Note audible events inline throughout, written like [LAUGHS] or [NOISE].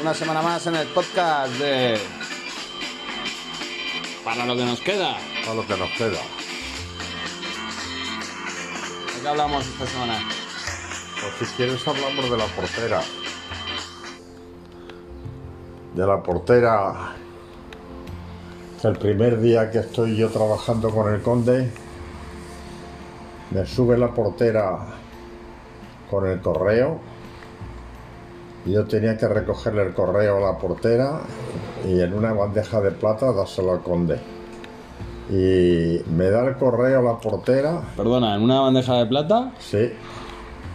una semana más en el podcast de... Para lo que nos queda. A lo que nos queda. ¿De qué hablamos esta semana? Pues si quieres hablamos de la portera. De la portera. El primer día que estoy yo trabajando con el conde, me sube la portera con el correo. Yo tenía que recogerle el correo a la portera y en una bandeja de plata dárselo al conde. Y me da el correo a la portera, Perdona, en una bandeja de plata, sí,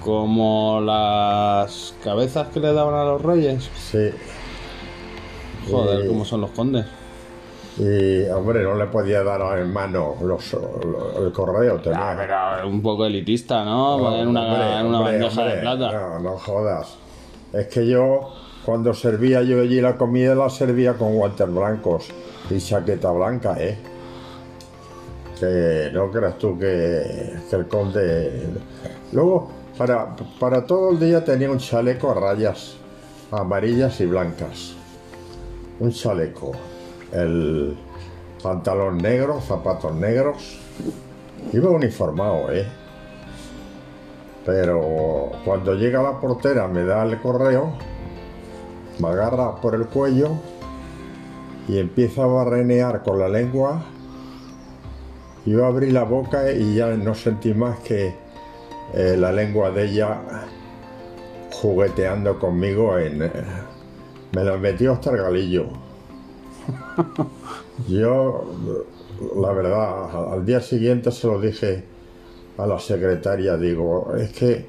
como las cabezas que le daban a los reyes. sí. Joder, Y- cómo son los condes. Y hombre, no le podía dar en mano los, lo- el correo. tenía- Ah, pero un poco elitista, ¿no? No, en una, hombre, en una hombre, bandeja de plata. No, no jodas. Es que yo, cuando servía yo allí la comida, la servía con guantes blancos y chaqueta blanca, ¿eh? Que no creas tú que, el conde. Luego, para, para todo el día tenía un chaleco a rayas amarillas y blancas. Un chaleco. El pantalón negro, zapatos negros. Iba uniformado, ¿eh? Pero cuando llega la portera me da el correo, me agarra por el cuello y empieza a barrenear con la lengua. Yo abrí la boca y ya no sentí más que eh, la lengua de ella jugueteando conmigo en... eh, me la metió hasta el galillo. [LAUGHS] Yo, la verdad, al día siguiente se lo dije a la secretaria, digo, es que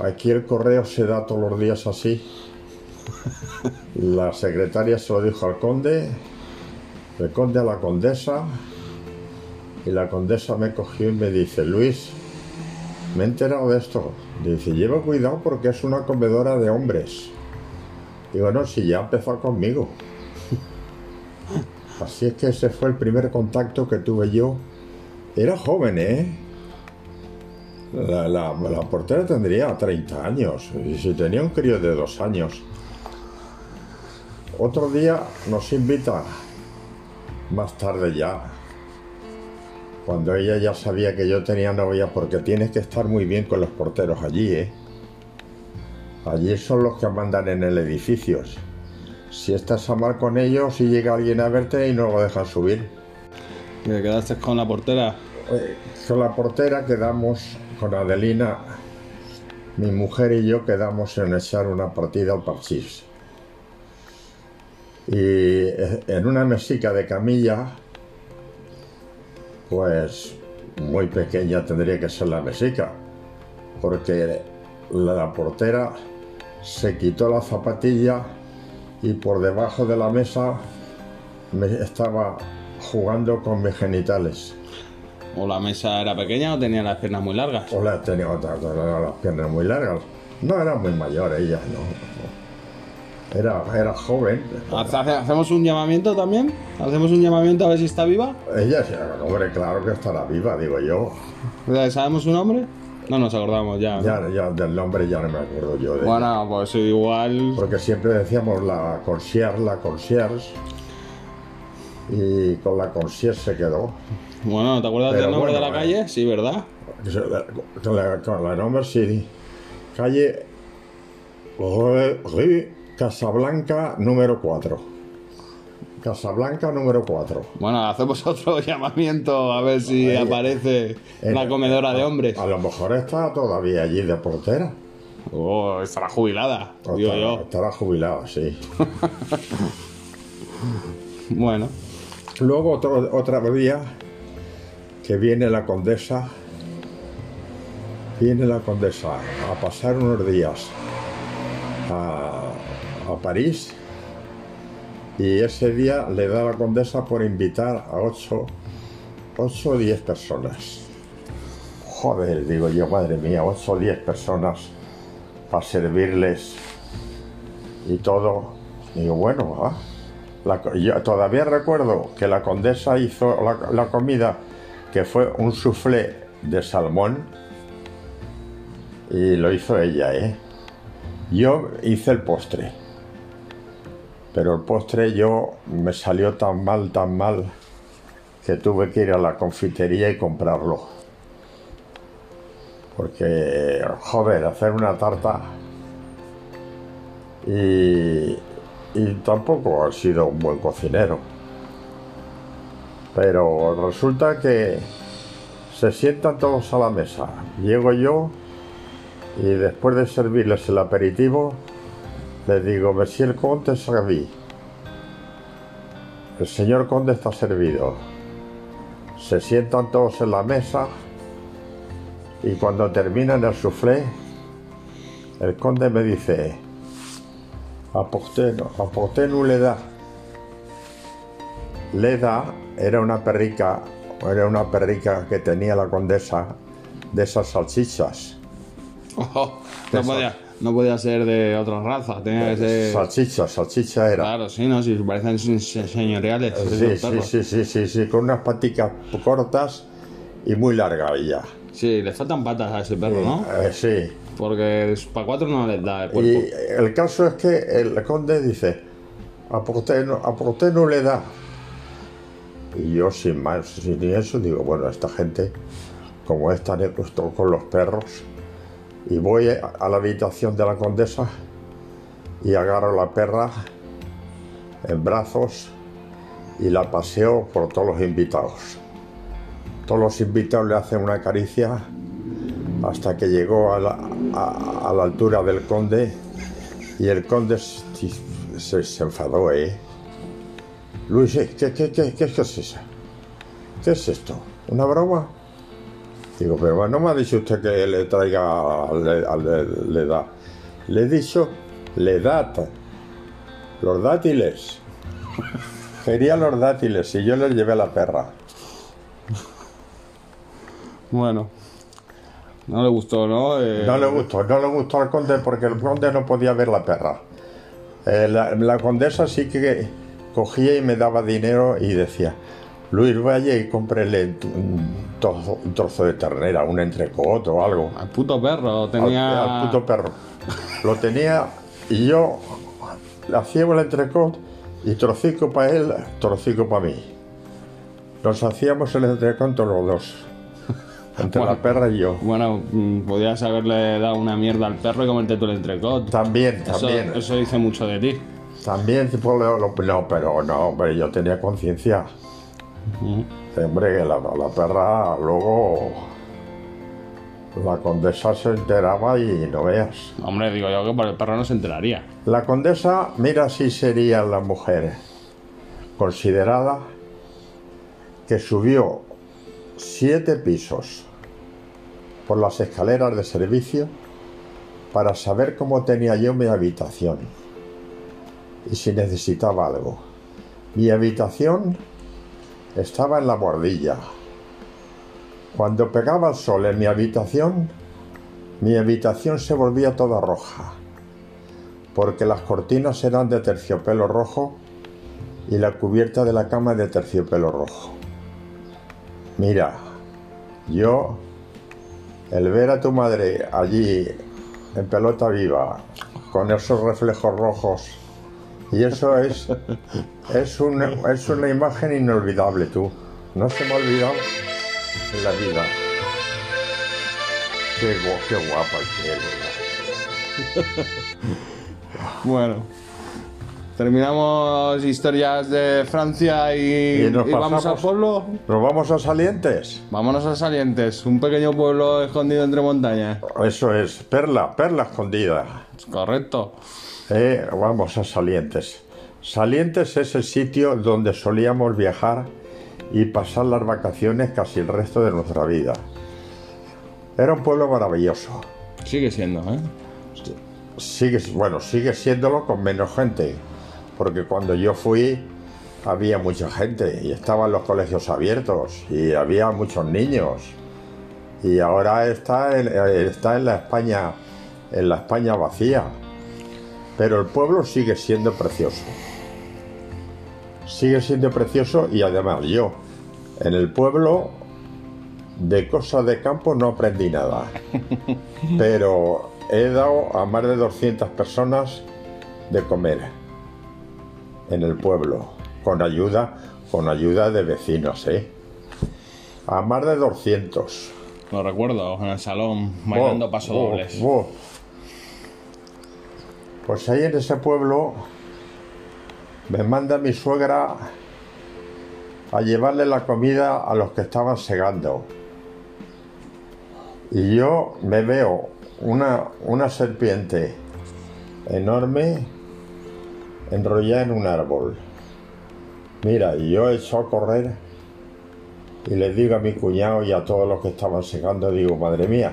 aquí el correo se da todos los días así. La secretaria se lo dijo al conde, el conde a la condesa, y la condesa me cogió y me dice, Luis, me he enterado de esto. Dice, lleva cuidado porque es una comedora de hombres. Digo, no, si ya empezó conmigo. Así es que ese fue el primer contacto que tuve yo. Era joven, ¿eh? La, la- la portera tendría 30 años y si tenía un crío de dos años. Otro día nos invita, más tarde ya, cuando ella ya sabía que yo tenía novia, porque tienes que estar muy bien con los porteros allí, ¿eh? Allí son los que mandan en el edificio. Si estás a mal con ellos y llega alguien a verte y no lo dejan subir. ¿Te quedaste con la portera? Eh, Con la portera quedamos, con Adelina, mi mujer y yo quedamos en echar una partida al parchís. Y eh, en una mesica de camilla, pues muy pequeña tendría que ser la mesica, porque la portera se quitó la zapatilla y por debajo de la mesa me estaba jugando con mis genitales. ¿O la mesa era pequeña o tenía las piernas muy largas? Hola, tenía otra- otra- las piernas muy largas. No era muy mayor ella, no. Era, era joven. Hace- hace- ¿Hacemos un llamamiento también? ¿Hacemos un llamamiento a ver si está viva? Ella, sí, hombre, claro que estará viva, digo yo. ¿Sabemos su nombre? No nos acordamos ya. ¿no? Ya, ya del nombre ya no me acuerdo yo de ella. Bueno, pues igual. Porque siempre decíamos la concierge, la concierge. Y con la concierge se quedó. Bueno, ¿te acuerdas Pero del nombre bueno, de la eh. calle? Sí, ¿verdad? Con la, con la nombre sí. Calle Rue- Casablanca número 4. Casablanca número 4. Bueno, hacemos otro llamamiento a ver si Ahí. aparece la Eh, comedora de hombres. A lo mejor está todavía allí de portera. Oh, estará jubilada, O digo estará, yo. estará jubilado, sí. [LAUGHS] Bueno, Luego otro, otro día que viene la condesa, viene la condesa a pasar unos días a, a París y ese día le da la condesa por invitar a ocho, ocho o diez personas. Joder, digo yo, madre mía, ocho o diez personas para servirles y todo. Digo, bueno, ah, yo todavía recuerdo que la condesa hizo la, la comida que fue un soufflé de salmón y lo hizo ella, ¿eh? Yo hice el postre. Pero el postre yo me salió tan mal, tan mal, que tuve que ir a la confitería y comprarlo. Porque, joder, hacer una tarta y, y tampoco ha sido un buen cocinero. Pero resulta que se sientan todos a la mesa. Llego yo y después de servirles el aperitivo, les digo, Monsieur el Conde serví. El señor Conde está servido. Se sientan todos en la mesa y cuando terminan el soufflé, el conde me dice, apportez, apportez nous le da. Leda era una perrica, era una perrica que tenía la condesa de esas salchichas. Ojo, no, podía, no podía ser de otra raza, tenía que ser... Salchicha, salchicha era. Claro, sí, ¿no? Si parecen se- se- señoriales. Sí, sí, sí, sí, sí, sí, con unas paticas cortas y muy largas ya. Sí, le faltan patas a ese perro, ¿no? Eh, sí. Porque para cuatro no les da el cuerpo. Y el caso es que el conde dice, no- aporté no le da. Y yo sin más, sin eso, digo, bueno, esta gente, como es tan acostumbrada con los perros, y voy a a la habitación de la condesa y agarro la perra en brazos y la paseo por todos los invitados. Todos los invitados le hacen una caricia hasta que llegó a la, a- a la altura del conde y el conde se, se enfadó, ¿eh? Luis, ¿eh? ¿qué, qué, qué, qué, es eso? ¿Qué es esto? ¿Una broma? Digo, pero no me ha dicho usted que le traiga, le, le- le da. Le he dicho, le da los dátiles. [LAUGHS] Quería los dátiles y yo les llevé a la perra. Bueno. No le gustó, ¿no? Eh, No le gustó, no le gustó al conde porque el conde no podía ver la perra. Eh, la, la condesa sí que cogía y me daba dinero y decía, Luis, vaya y cómprele un trozo, un trozo de ternera, un entrecot o algo. Al puto perro tenía... al puto perro. Lo tenía y yo hacía el entrecot y trocico para él, trocico para mí. Nos hacíamos el entrecot entre los dos. Entre Bueno. la perra y yo. Bueno, mm, podías haberle dado una mierda al perro y comerte tú el entrecot. También, también. eso dice mucho de ti. También tipo, no, pero no, hombre, yo tenía conciencia. Hombre, que la, la perra luego la condesa se enteraba y no veas. Hombre, digo yo que por el perro no se enteraría. La condesa, mira si sería la mujer considerada que subió siete pisos por las escaleras de servicio para saber cómo tenía yo mi habitación y si necesitaba algo. Mi habitación estaba en la bordilla. Cuando pegaba el sol en mi habitación, mi habitación se volvía toda roja, porque las cortinas eran de terciopelo rojo y la cubierta de la cama de terciopelo rojo. Mira, yo, el ver a tu madre allí en pelota viva, con esos reflejos rojos, y eso es, es, una, es una imagen inolvidable, tú. No se me ha olvidado en la vida. Qué, gu- qué guapa que. Bueno. Terminamos historias de Francia y, Y nos y vamos al pueblo. ¿Nos vamos a Salientes? Vámonos a Salientes, un pequeño pueblo escondido entre montañas. Eso es, Perla, Perla escondida. Correcto. Eh, vamos a Salientes. Salientes es el sitio donde solíamos viajar y pasar las vacaciones casi el resto de nuestra vida. Era un pueblo maravilloso. Sigue siendo, ¿eh? Sigue, bueno, sigue siéndolo con menos gente, porque cuando yo fui había mucha gente y estaban los colegios abiertos y había muchos niños. Y ahora está en, eh, está en la España, en la España vacía. Pero el pueblo sigue siendo precioso. Sigue siendo precioso y además yo en el pueblo de cosas de campo no aprendí nada. [LAUGHS] Pero he dado a más de 200 personas de comer. En el pueblo, con ayuda, con ayuda de vecinos, ¿eh? A más de 200. Lo recuerdo, en el salón, bailando Oh, paso oh, dobles. oh. Pues ahí en ese pueblo me manda mi suegra a llevarle la comida a los que estaban segando. Y yo me veo una, una serpiente enorme enrollada en un árbol. Mira, yo echo a correr y les digo a mi cuñado y a todos los que estaban segando, digo, madre mía,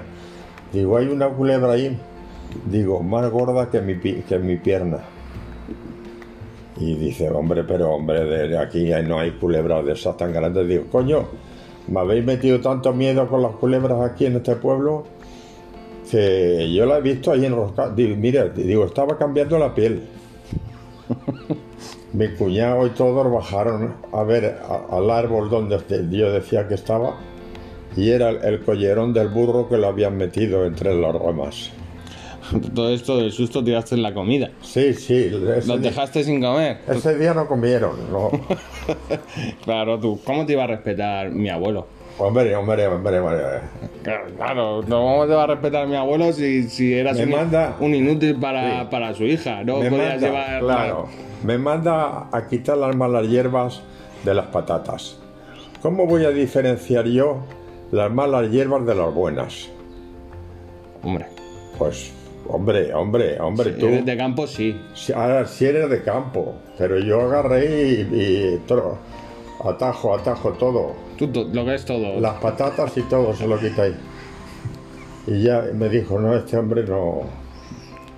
digo, hay una culebra ahí, digo, más gorda que mi, que mi pierna. Y dice, hombre, pero hombre, de aquí no hay culebras de esas tan grandes. Digo, coño, me habéis metido tanto miedo con las culebras aquí en este pueblo que yo la he visto ahí enroscada. Digo, mira, digo, estaba cambiando la piel. Mi cuñado y todos bajaron a ver a- al árbol donde yo decía que estaba y era el, collerón del burro que lo habían metido entre las ramas. [LAUGHS] Todo esto del susto tiraste en la comida. Sí, sí, Los dejaste sin comer. ese día no comieron. No. [LAUGHS] Claro, tú, ¿cómo te iba a respetar mi abuelo? Hombre, hombre, hombre, hombre. Claro, no, ¿cómo te va a respetar mi abuelo si, si eras Me un, manda- un inútil para, Sí. para su hija? No me podías manda, llevar. claro, me manda a quitar las malas hierbas de las patatas. ¿Cómo voy a diferenciar yo las malas hierbas de las buenas? Hombre, Pues, hombre, hombre, hombre, si tú. eres de campo sí. Si, ahora, si eres de campo, pero yo agarré y, y tro- atajo, atajo todo. Tú lo que es todo. Las patatas y todo se lo quitáis. Y ya me dijo, no, este hombre no.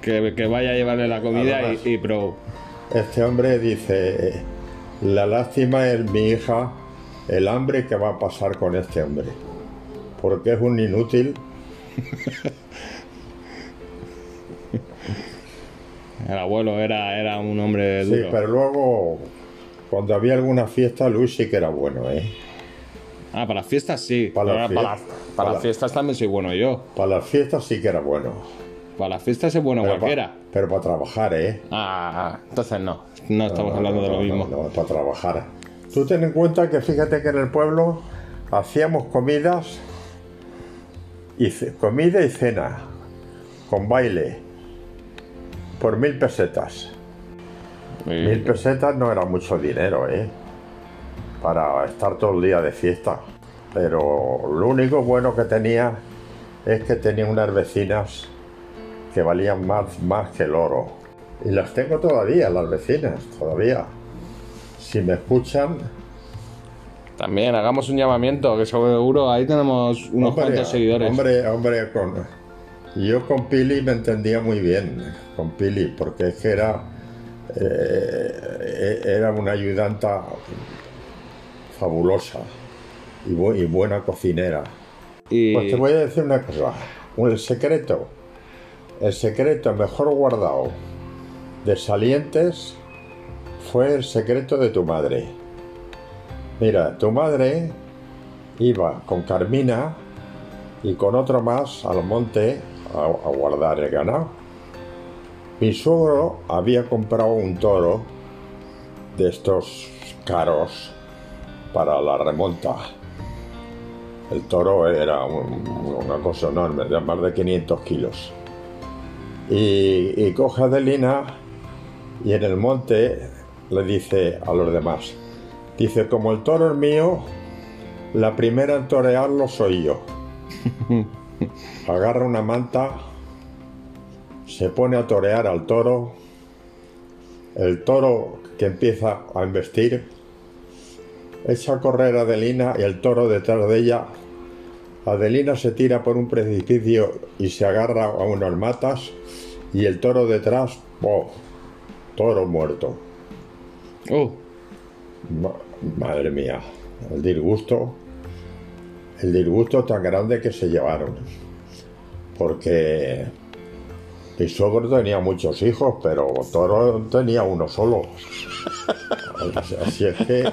Que, que vaya a llevarle la comida Además. y, y pro. Este hombre dice, la lástima es mi hija, el hambre que va a pasar con este hombre. Porque es un inútil. [LAUGHS] El abuelo era, era un hombre Sí, duro. pero luego, cuando había alguna fiesta, Luis sí que era bueno, ¿eh? Ah, para las fiestas sí. Para las para, fiestas. para Para- las fiestas también soy bueno yo. Para las fiestas sí que era bueno. Para las fiestas es bueno Pero cualquiera. pa- pero para trabajar, ¿eh? Ah, entonces no. No estamos No, hablando no, de lo mismo. No, no, para trabajar. Tú ten en cuenta que fíjate que en el pueblo hacíamos comidas, y comida y cena, con baile, por mil pesetas. Mil pesetas no era mucho dinero, ¿eh? Para estar todo el día de fiesta. Pero lo único bueno que tenía es que tenía unas vecinas que valían más, más que el oro. Y las tengo todavía, las vecinas, todavía. Si me escuchan, También hagamos un llamamiento, que seguro ahí tenemos unos hombre, cuantos seguidores. Hombre, hombre, con, yo con Pili me entendía muy bien, con Pili, porque es que era, eh, era una ayudanta fabulosa y, bu- y buena cocinera. y Pues te voy a decir una cosa, un secreto, el secreto mejor guardado de Salientes fue el secreto de tu madre. Mira, tu madre iba con Carmina y con otro más al monte a, a guardar el ganado. Mi suegro había comprado un toro de estos caros para la remonta. El toro era un- una cosa enorme, de más de 500 kilos. Y, y coge a Adelina y en el monte le dice a los demás, dice, como el toro es mío, la primera en torearlo soy yo. [LAUGHS] Agarra una manta, se pone a torear al toro, el toro que empieza a embestir, echa a correr a Adelina y el toro detrás de ella. Adelina se tira por un precipicio y se agarra a unas matas y el toro detrás, ¡oh! toro muerto. Oh, Ma- madre mía, el disgusto, el disgusto tan grande que se llevaron. Porque mi suegro tenía muchos hijos, pero Toro tenía uno solo. Así es que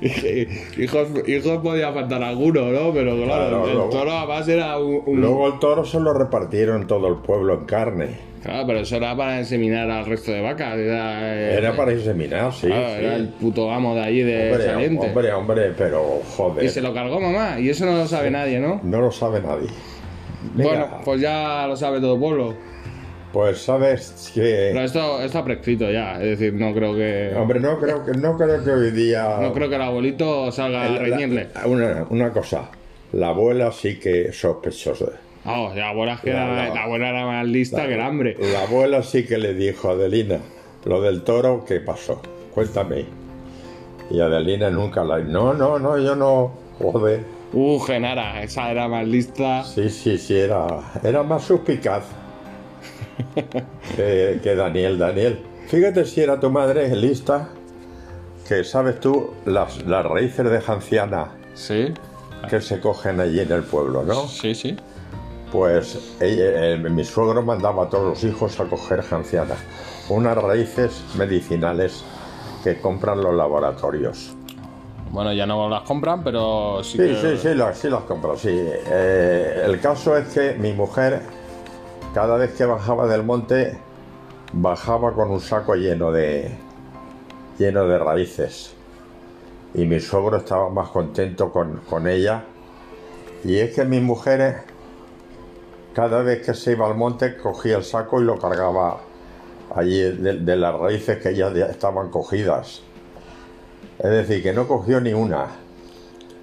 [LAUGHS] hijos, hijos podía faltar alguno, ¿no? Pero claro, Claro, el luego- toro además era un. un- Luego el toro se lo repartieron todo el pueblo en carne. Claro, pero eso era para inseminar al resto de vacas. Era, eh, Era para inseminar, sí. claro, sí. era el puto amo de allí de Hombre, Saliente. hombre, hombre, pero joder. Y se lo cargó mamá, y eso no lo sabe nadie, ¿no? No lo sabe nadie. Bueno, pues ya lo sabe todo el pueblo. pues sabes Pero que. esto está prescrito ya, es decir, no creo que. Hombre, no creo que, no creo que hoy día. No creo que el abuelito salga a reñirle. la- una, una cosa. La abuela sí que sospechosa. Vamos, la abuela, es que La- era, la- la abuela era más lista que el hambre. La abuela sí que le dijo a Adelina, lo del toro, ¿qué pasó? Cuéntame. Y Adelina nunca la... No, no, no, yo no... Joder. Uh, Genara, esa era más lista. Sí, sí, sí, era, era más suspicaz [LAUGHS] que, que Daniel. Daniel, fíjate si era tu madre lista, que sabes tú las, las raíces de Janciana Sí, que se cogen allí en el pueblo, ¿no? sí, sí. Pues ella- eh, mi suegro mandaba a todos los hijos a coger janciana, unas raíces medicinales que compran los laboratorios. Bueno, ya no las compran, pero sí, Sí, que... sí, sí, las, sí las compro, sí. Eh, el caso es que mi mujer, cada vez que bajaba del monte, bajaba con un saco lleno de, lleno de raíces. Y mi suegro estaba más contento con, con ella. Y es que mi mujer, cada vez que se iba al monte, cogía el saco y lo cargaba allí de, de las raíces que ya estaban cogidas. Es decir, que no cogió ni una.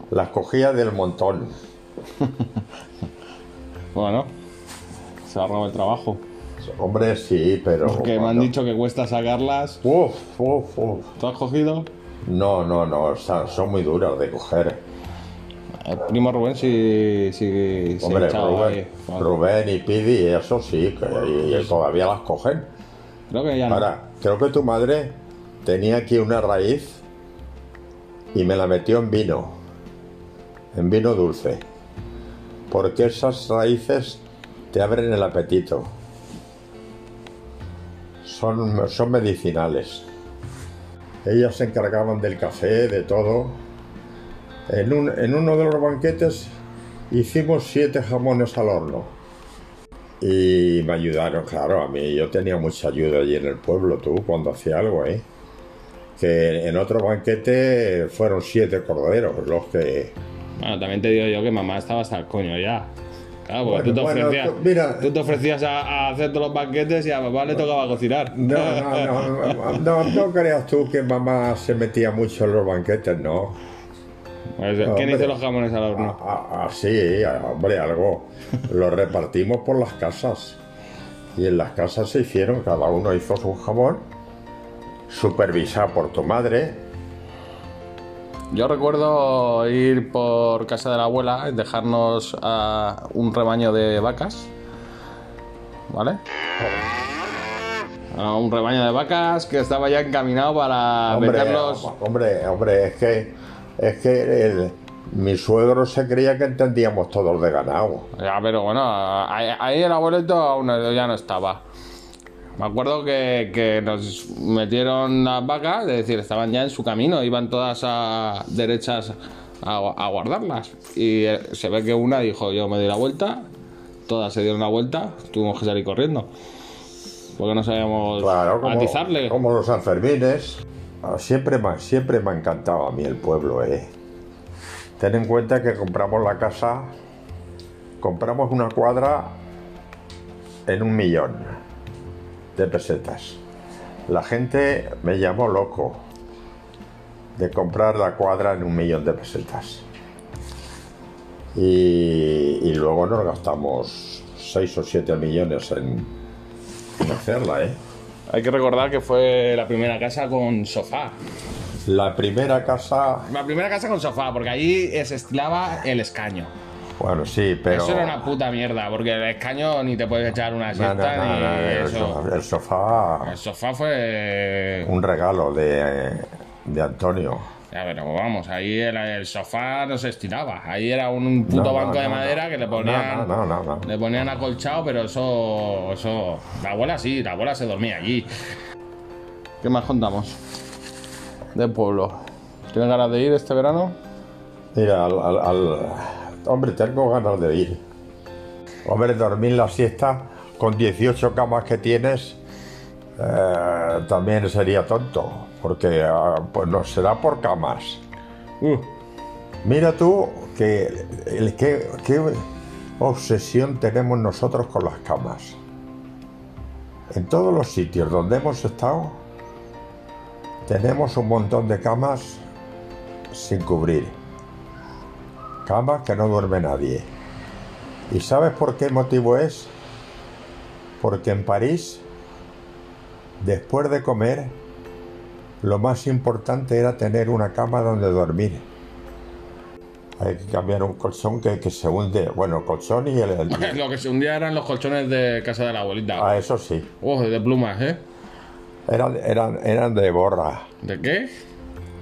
Las cogía del montón. [LAUGHS] Bueno, se ha robado el trabajo. Hombre, sí, pero... Porque me han dicho que cuesta sacarlas. Uf, uf, uf. ¿Tú has cogido? No, no, no, son, muy duras de coger. El primo Rubén sí, sí Hombre, Rubén, ahí. Rubén y Pidi, eso sí, que y- y todavía las cogen. Creo que ya no. Ahora, creo que tu madre tenía aquí una raíz y me la metió en vino, en vino dulce. Porque esas raíces te abren el apetito. Son, son medicinales. Ellas se encargaban del café, de todo. En, un- en uno de los banquetes hicimos siete jamones al horno. Y me ayudaron, claro, a mí yo tenía mucha ayuda allí en el pueblo, tú, cuando hacía algo, ¿eh? Que en otro banquete fueron siete corderos los que... Bueno, también te digo yo que mamá estaba hasta el coño ya. Claro, porque Bueno, tú, te bueno, ofrecías, tú- mira- tú te ofrecías a, a hacer todos los banquetes y a papá le tocaba cocinar. No, no, no, no, no creas tú que mamá se metía mucho en los banquetes, no. Pues, No, ¿Quién hombre. hizo los jamones al horno? Ah, ah, sí, hombre, algo. Los repartimos por las casas. Y en las casas se hicieron, cada uno hizo su jamón, supervisado por tu madre. Yo recuerdo ir por casa de la abuela y dejarnos a un rebaño de vacas. ¿Vale? A un rebaño de vacas que estaba ya encaminado para Hombre, meterlos. hombre, hombre, es que, es que el- mi suegro se creía que entendíamos todos de ganado. Ya, pero bueno, ahí, ahí el abuelito aún ya no estaba. Me acuerdo que, que nos metieron las vacas, es decir, estaban ya en su camino, iban todas a derechas a, a guardarlas. Y eh, se ve que una dijo, yo me doy la vuelta, todas se dieron la vuelta, tuvimos que salir corriendo. Porque no sabíamos Claro, como, atizarle. como los Sanfermines. Ah, Siempre me, siempre me ha encantado a mí el pueblo, eh. Ten en cuenta que compramos la casa, compramos una cuadra en un millón de pesetas. La gente me llamó loco de comprar la cuadra en un millón de pesetas. Y, y luego nos gastamos 6 o 7 millones en, en hacerla, ¿eh? Hay que recordar que fue la primera casa con sofá. La primera casa, La primera casa con sofá, porque allí se estilaba el escaño. Bueno, sí, pero... Eso era una puta mierda, porque el escaño ni te puedes echar una siesta no, no, ni no, el, eso. sofá, el sofá, El sofá fue. un regalo de, de Antonio. Ya, pero vamos, ahí el, el sofá no se estiraba. Ahí era un puto No, no, banco de no, madera no. que le ponían. no, no, no, no. Le ponían acolchado, pero eso. eso. La abuela sí, la abuela se dormía allí. ¿Qué más contamos? Del pueblo. ¿Tienes ganas de ir este verano? Mira, al, al- al- Hombre, tengo ganas de ir. Hombre, dormir la siesta con 18 camas que tienes eh, también sería tonto, porque ah, pues no será por camas. Uh, Mira tú que, qué obsesión tenemos nosotros con las camas. En todos los sitios donde hemos estado, tenemos un montón de camas sin cubrir. Camas que no duerme nadie. ¿Y sabes por qué motivo es? Porque en París, después de comer, lo más importante era tener una cama donde dormir. Hay que cambiar un colchón que, que se hunde. Bueno, colchón y el... el- [LAUGHS] lo que se hundía eran los colchones de casa de la abuelita. ah, eso sí. Oh, de plumas, ¿eh? Eran, eran, eran de borra, ¿De qué?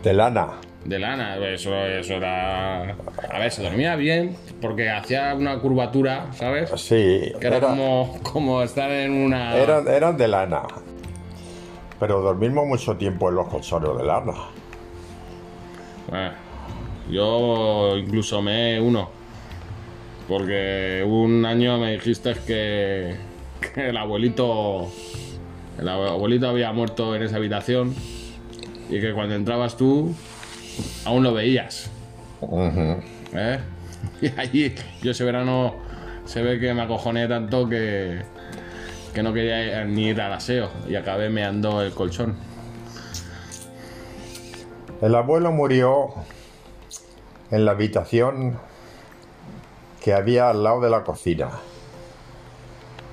de lana. De lana, eso, eso era. A ver, se dormía bien porque hacía una curvatura, ¿sabes? Sí, Que era, era- como, como estar en una. eran, eran de lana. Pero dormimos mucho tiempo en los colchones de lana. Bueno, yo incluso me uno. Porque un año me dijiste que, que el abuelito. El abuelito había muerto en esa habitación. Y que cuando entrabas tú, aún lo veías. ¿Eh? [LAUGHS] Y allí, yo ese verano se ve que me acojoné tanto que, que no quería ni ir al aseo y acabé meando el colchón. El abuelo murió en la habitación que había al lado de la cocina.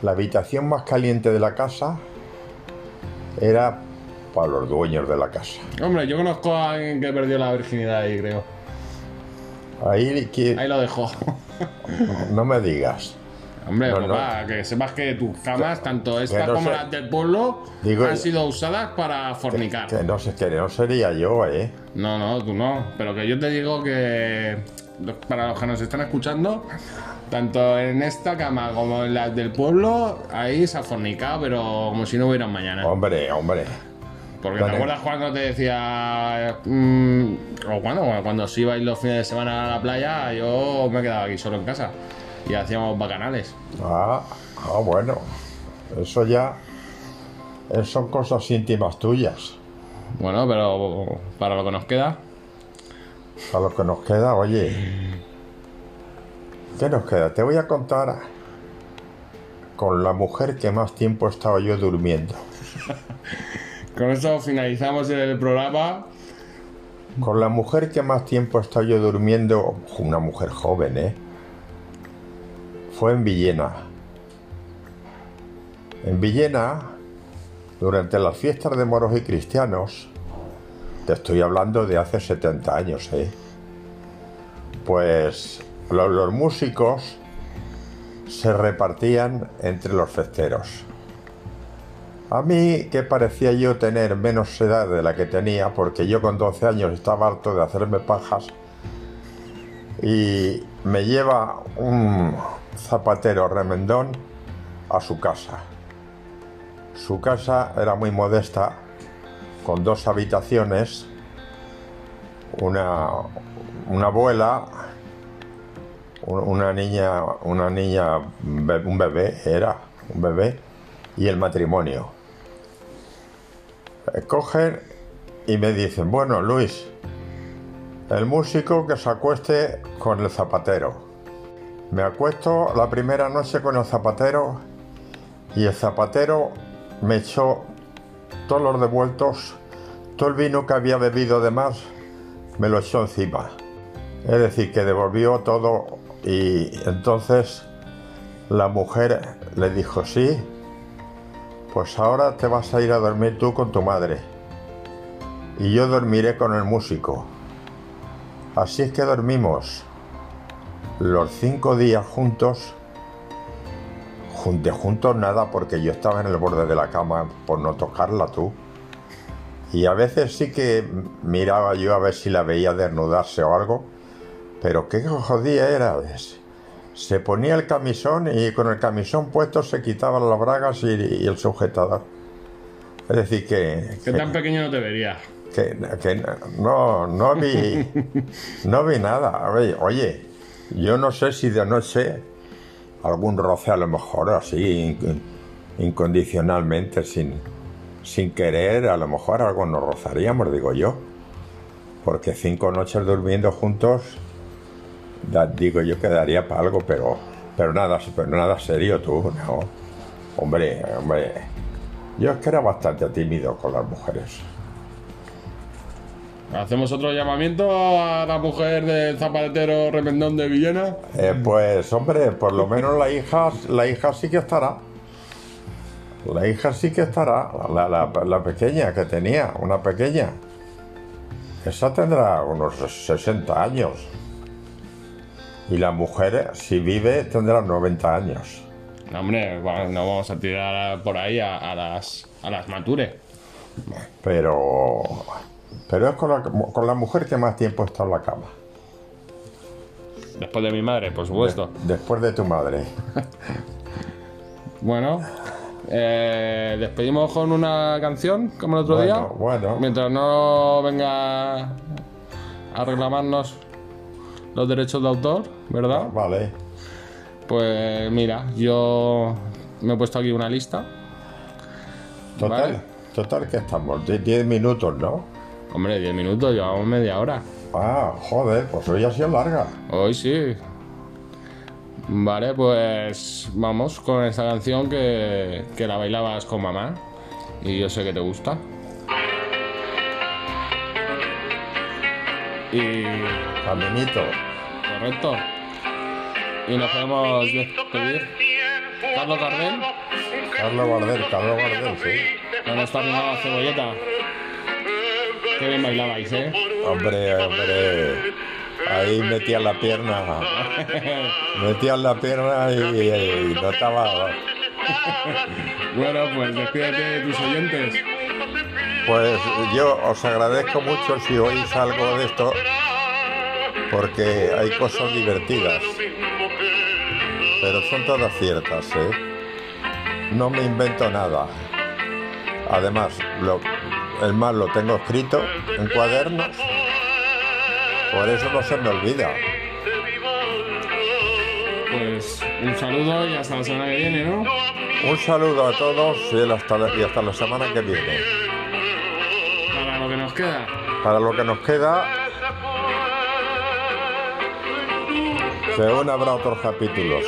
La habitación más caliente de la casa era para los dueños de la casa. Hombre, yo conozco a alguien que perdió la virginidad ahí, creo. Ahí que- Ahí lo dejo. [LAUGHS] no me digas. Hombre, No, no. papá, que sepas que tus camas, tanto esta no como las del pueblo, Digo- han sido usadas para fornicar. Que no que no sería yo, ¿eh? No, no, tú no. Pero que yo te digo que para los que nos están escuchando, tanto en esta cama como en las del pueblo, ahí se ha fornicado, pero como si no hubiera mañana. Hombre, hombre. Porque Vale. te acuerdas cuando te decía. mm, o cuando, cuando se ibais los fines de semana a la playa, yo me quedaba aquí solo en casa. Y hacíamos bacanales. Ah, ah, bueno. Eso ya eh, son cosas íntimas tuyas. Bueno, pero para lo que nos queda, A lo que nos queda, oye. ¿Qué nos queda? Te voy a contar con la mujer que más tiempo he estado yo durmiendo. [LAUGHS] con eso finalizamos el programa. Con la mujer que más tiempo he estado yo durmiendo, una mujer joven, ¿eh? Fue en Villena. En Villena, durante las fiestas de moros y cristianos, te estoy hablando de hace 70 años, ¿eh? Pues lo- los músicos se repartían entre los festeros. A mí, que parecía yo tener menos edad de la que tenía, porque yo con 12 años estaba harto de hacerme pajas, y me lleva un zapatero remendón a su casa. Su casa era muy modesta, con dos habitaciones, una, una abuela, un- una niña, una niña, un bebé, era un bebé, y el matrimonio. Cogen y me dicen, bueno, Luis, el músico que se acueste con el zapatero. Me acuesto la primera noche con el zapatero y el zapatero me echó todos los devueltos, todo el vino que había bebido de más, me lo echó encima. Es decir, que devolvió todo y entonces la mujer le dijo, sí, pues ahora te vas a ir a dormir tú con tu madre y yo dormiré con el músico. Así es que dormimos los cinco días juntos, juntos nada porque yo estaba en el borde de la cama por no tocarla tú. Y a veces sí que miraba yo a ver si la veía desnudarse o algo, pero qué jodida era. Es- Se ponía el camisón y con el camisón puesto se quitaban las bragas y, y el sujetador. Es decir, que, Que tan pequeño no te vería. que, que no, no vi, [LAUGHS] no vi nada. Oye, yo no sé si de noche algún roce a lo mejor así in- incondicionalmente, sin, sin querer, a lo mejor algo nos rozaríamos, digo yo. Porque cinco noches durmiendo juntos, da- digo yo que daría para algo, pero, pero nada, pero nada serio tú, no. Hombre, hombre. Yo es que era bastante tímido con las mujeres. ¿Hacemos otro llamamiento a la mujer del zapatero remendón de Villena? Eh, pues hombre, por lo menos la hija, la hija sí que estará. La hija sí que estará, la, la- la pequeña que tenía, una pequeña. Esa tendrá unos 60 años. Y la mujer, si vive, tendrá 90 años. No, hombre, bueno, no vamos a tirar por ahí a, a las, a las mature. Pero, pero es con la, con la mujer que más tiempo está en la cama. Después de mi madre, por supuesto. Después de tu madre. [LAUGHS] Bueno, eh, despedimos con una canción, como el otro Bueno, día. bueno. Mientras no venga a reclamarnos los derechos de autor, ¿verdad? Vale. Pues mira, yo me he puesto aquí una lista. Total, Vale. total que estamos. de 10 minutos, ¿no? Hombre, 10 minutos, llevamos media hora. Ah, joder, pues hoy ha sido larga. Hoy sí. Vale, pues vamos con esta canción que, que la bailabas con mamá. Y yo sé que te gusta. Y. Caminito. Correcto. Y nos podemos despedir. Carlos Gardel, Carlos Gardel, Carlos Gardel, sí. con esta rimada cebolleta. Qué bien bailabais, ¿eh? Hombre, hombre. Ahí metías la pierna. [LAUGHS] Metías la pierna y, y no estaba. Bueno, pues despídete de tus oyentes. Pues yo os agradezco mucho si oís algo de esto, porque hay cosas divertidas, pero son todas ciertas, ¿eh? No me invento nada. Además, lo, el más lo tengo escrito en cuadernos, por eso no se me olvida. Pues un saludo y hasta la semana que viene, ¿no? Un saludo a todos y hasta la, y hasta la semana que viene. Queda. Para lo que nos queda, que aún habrá otros capítulos.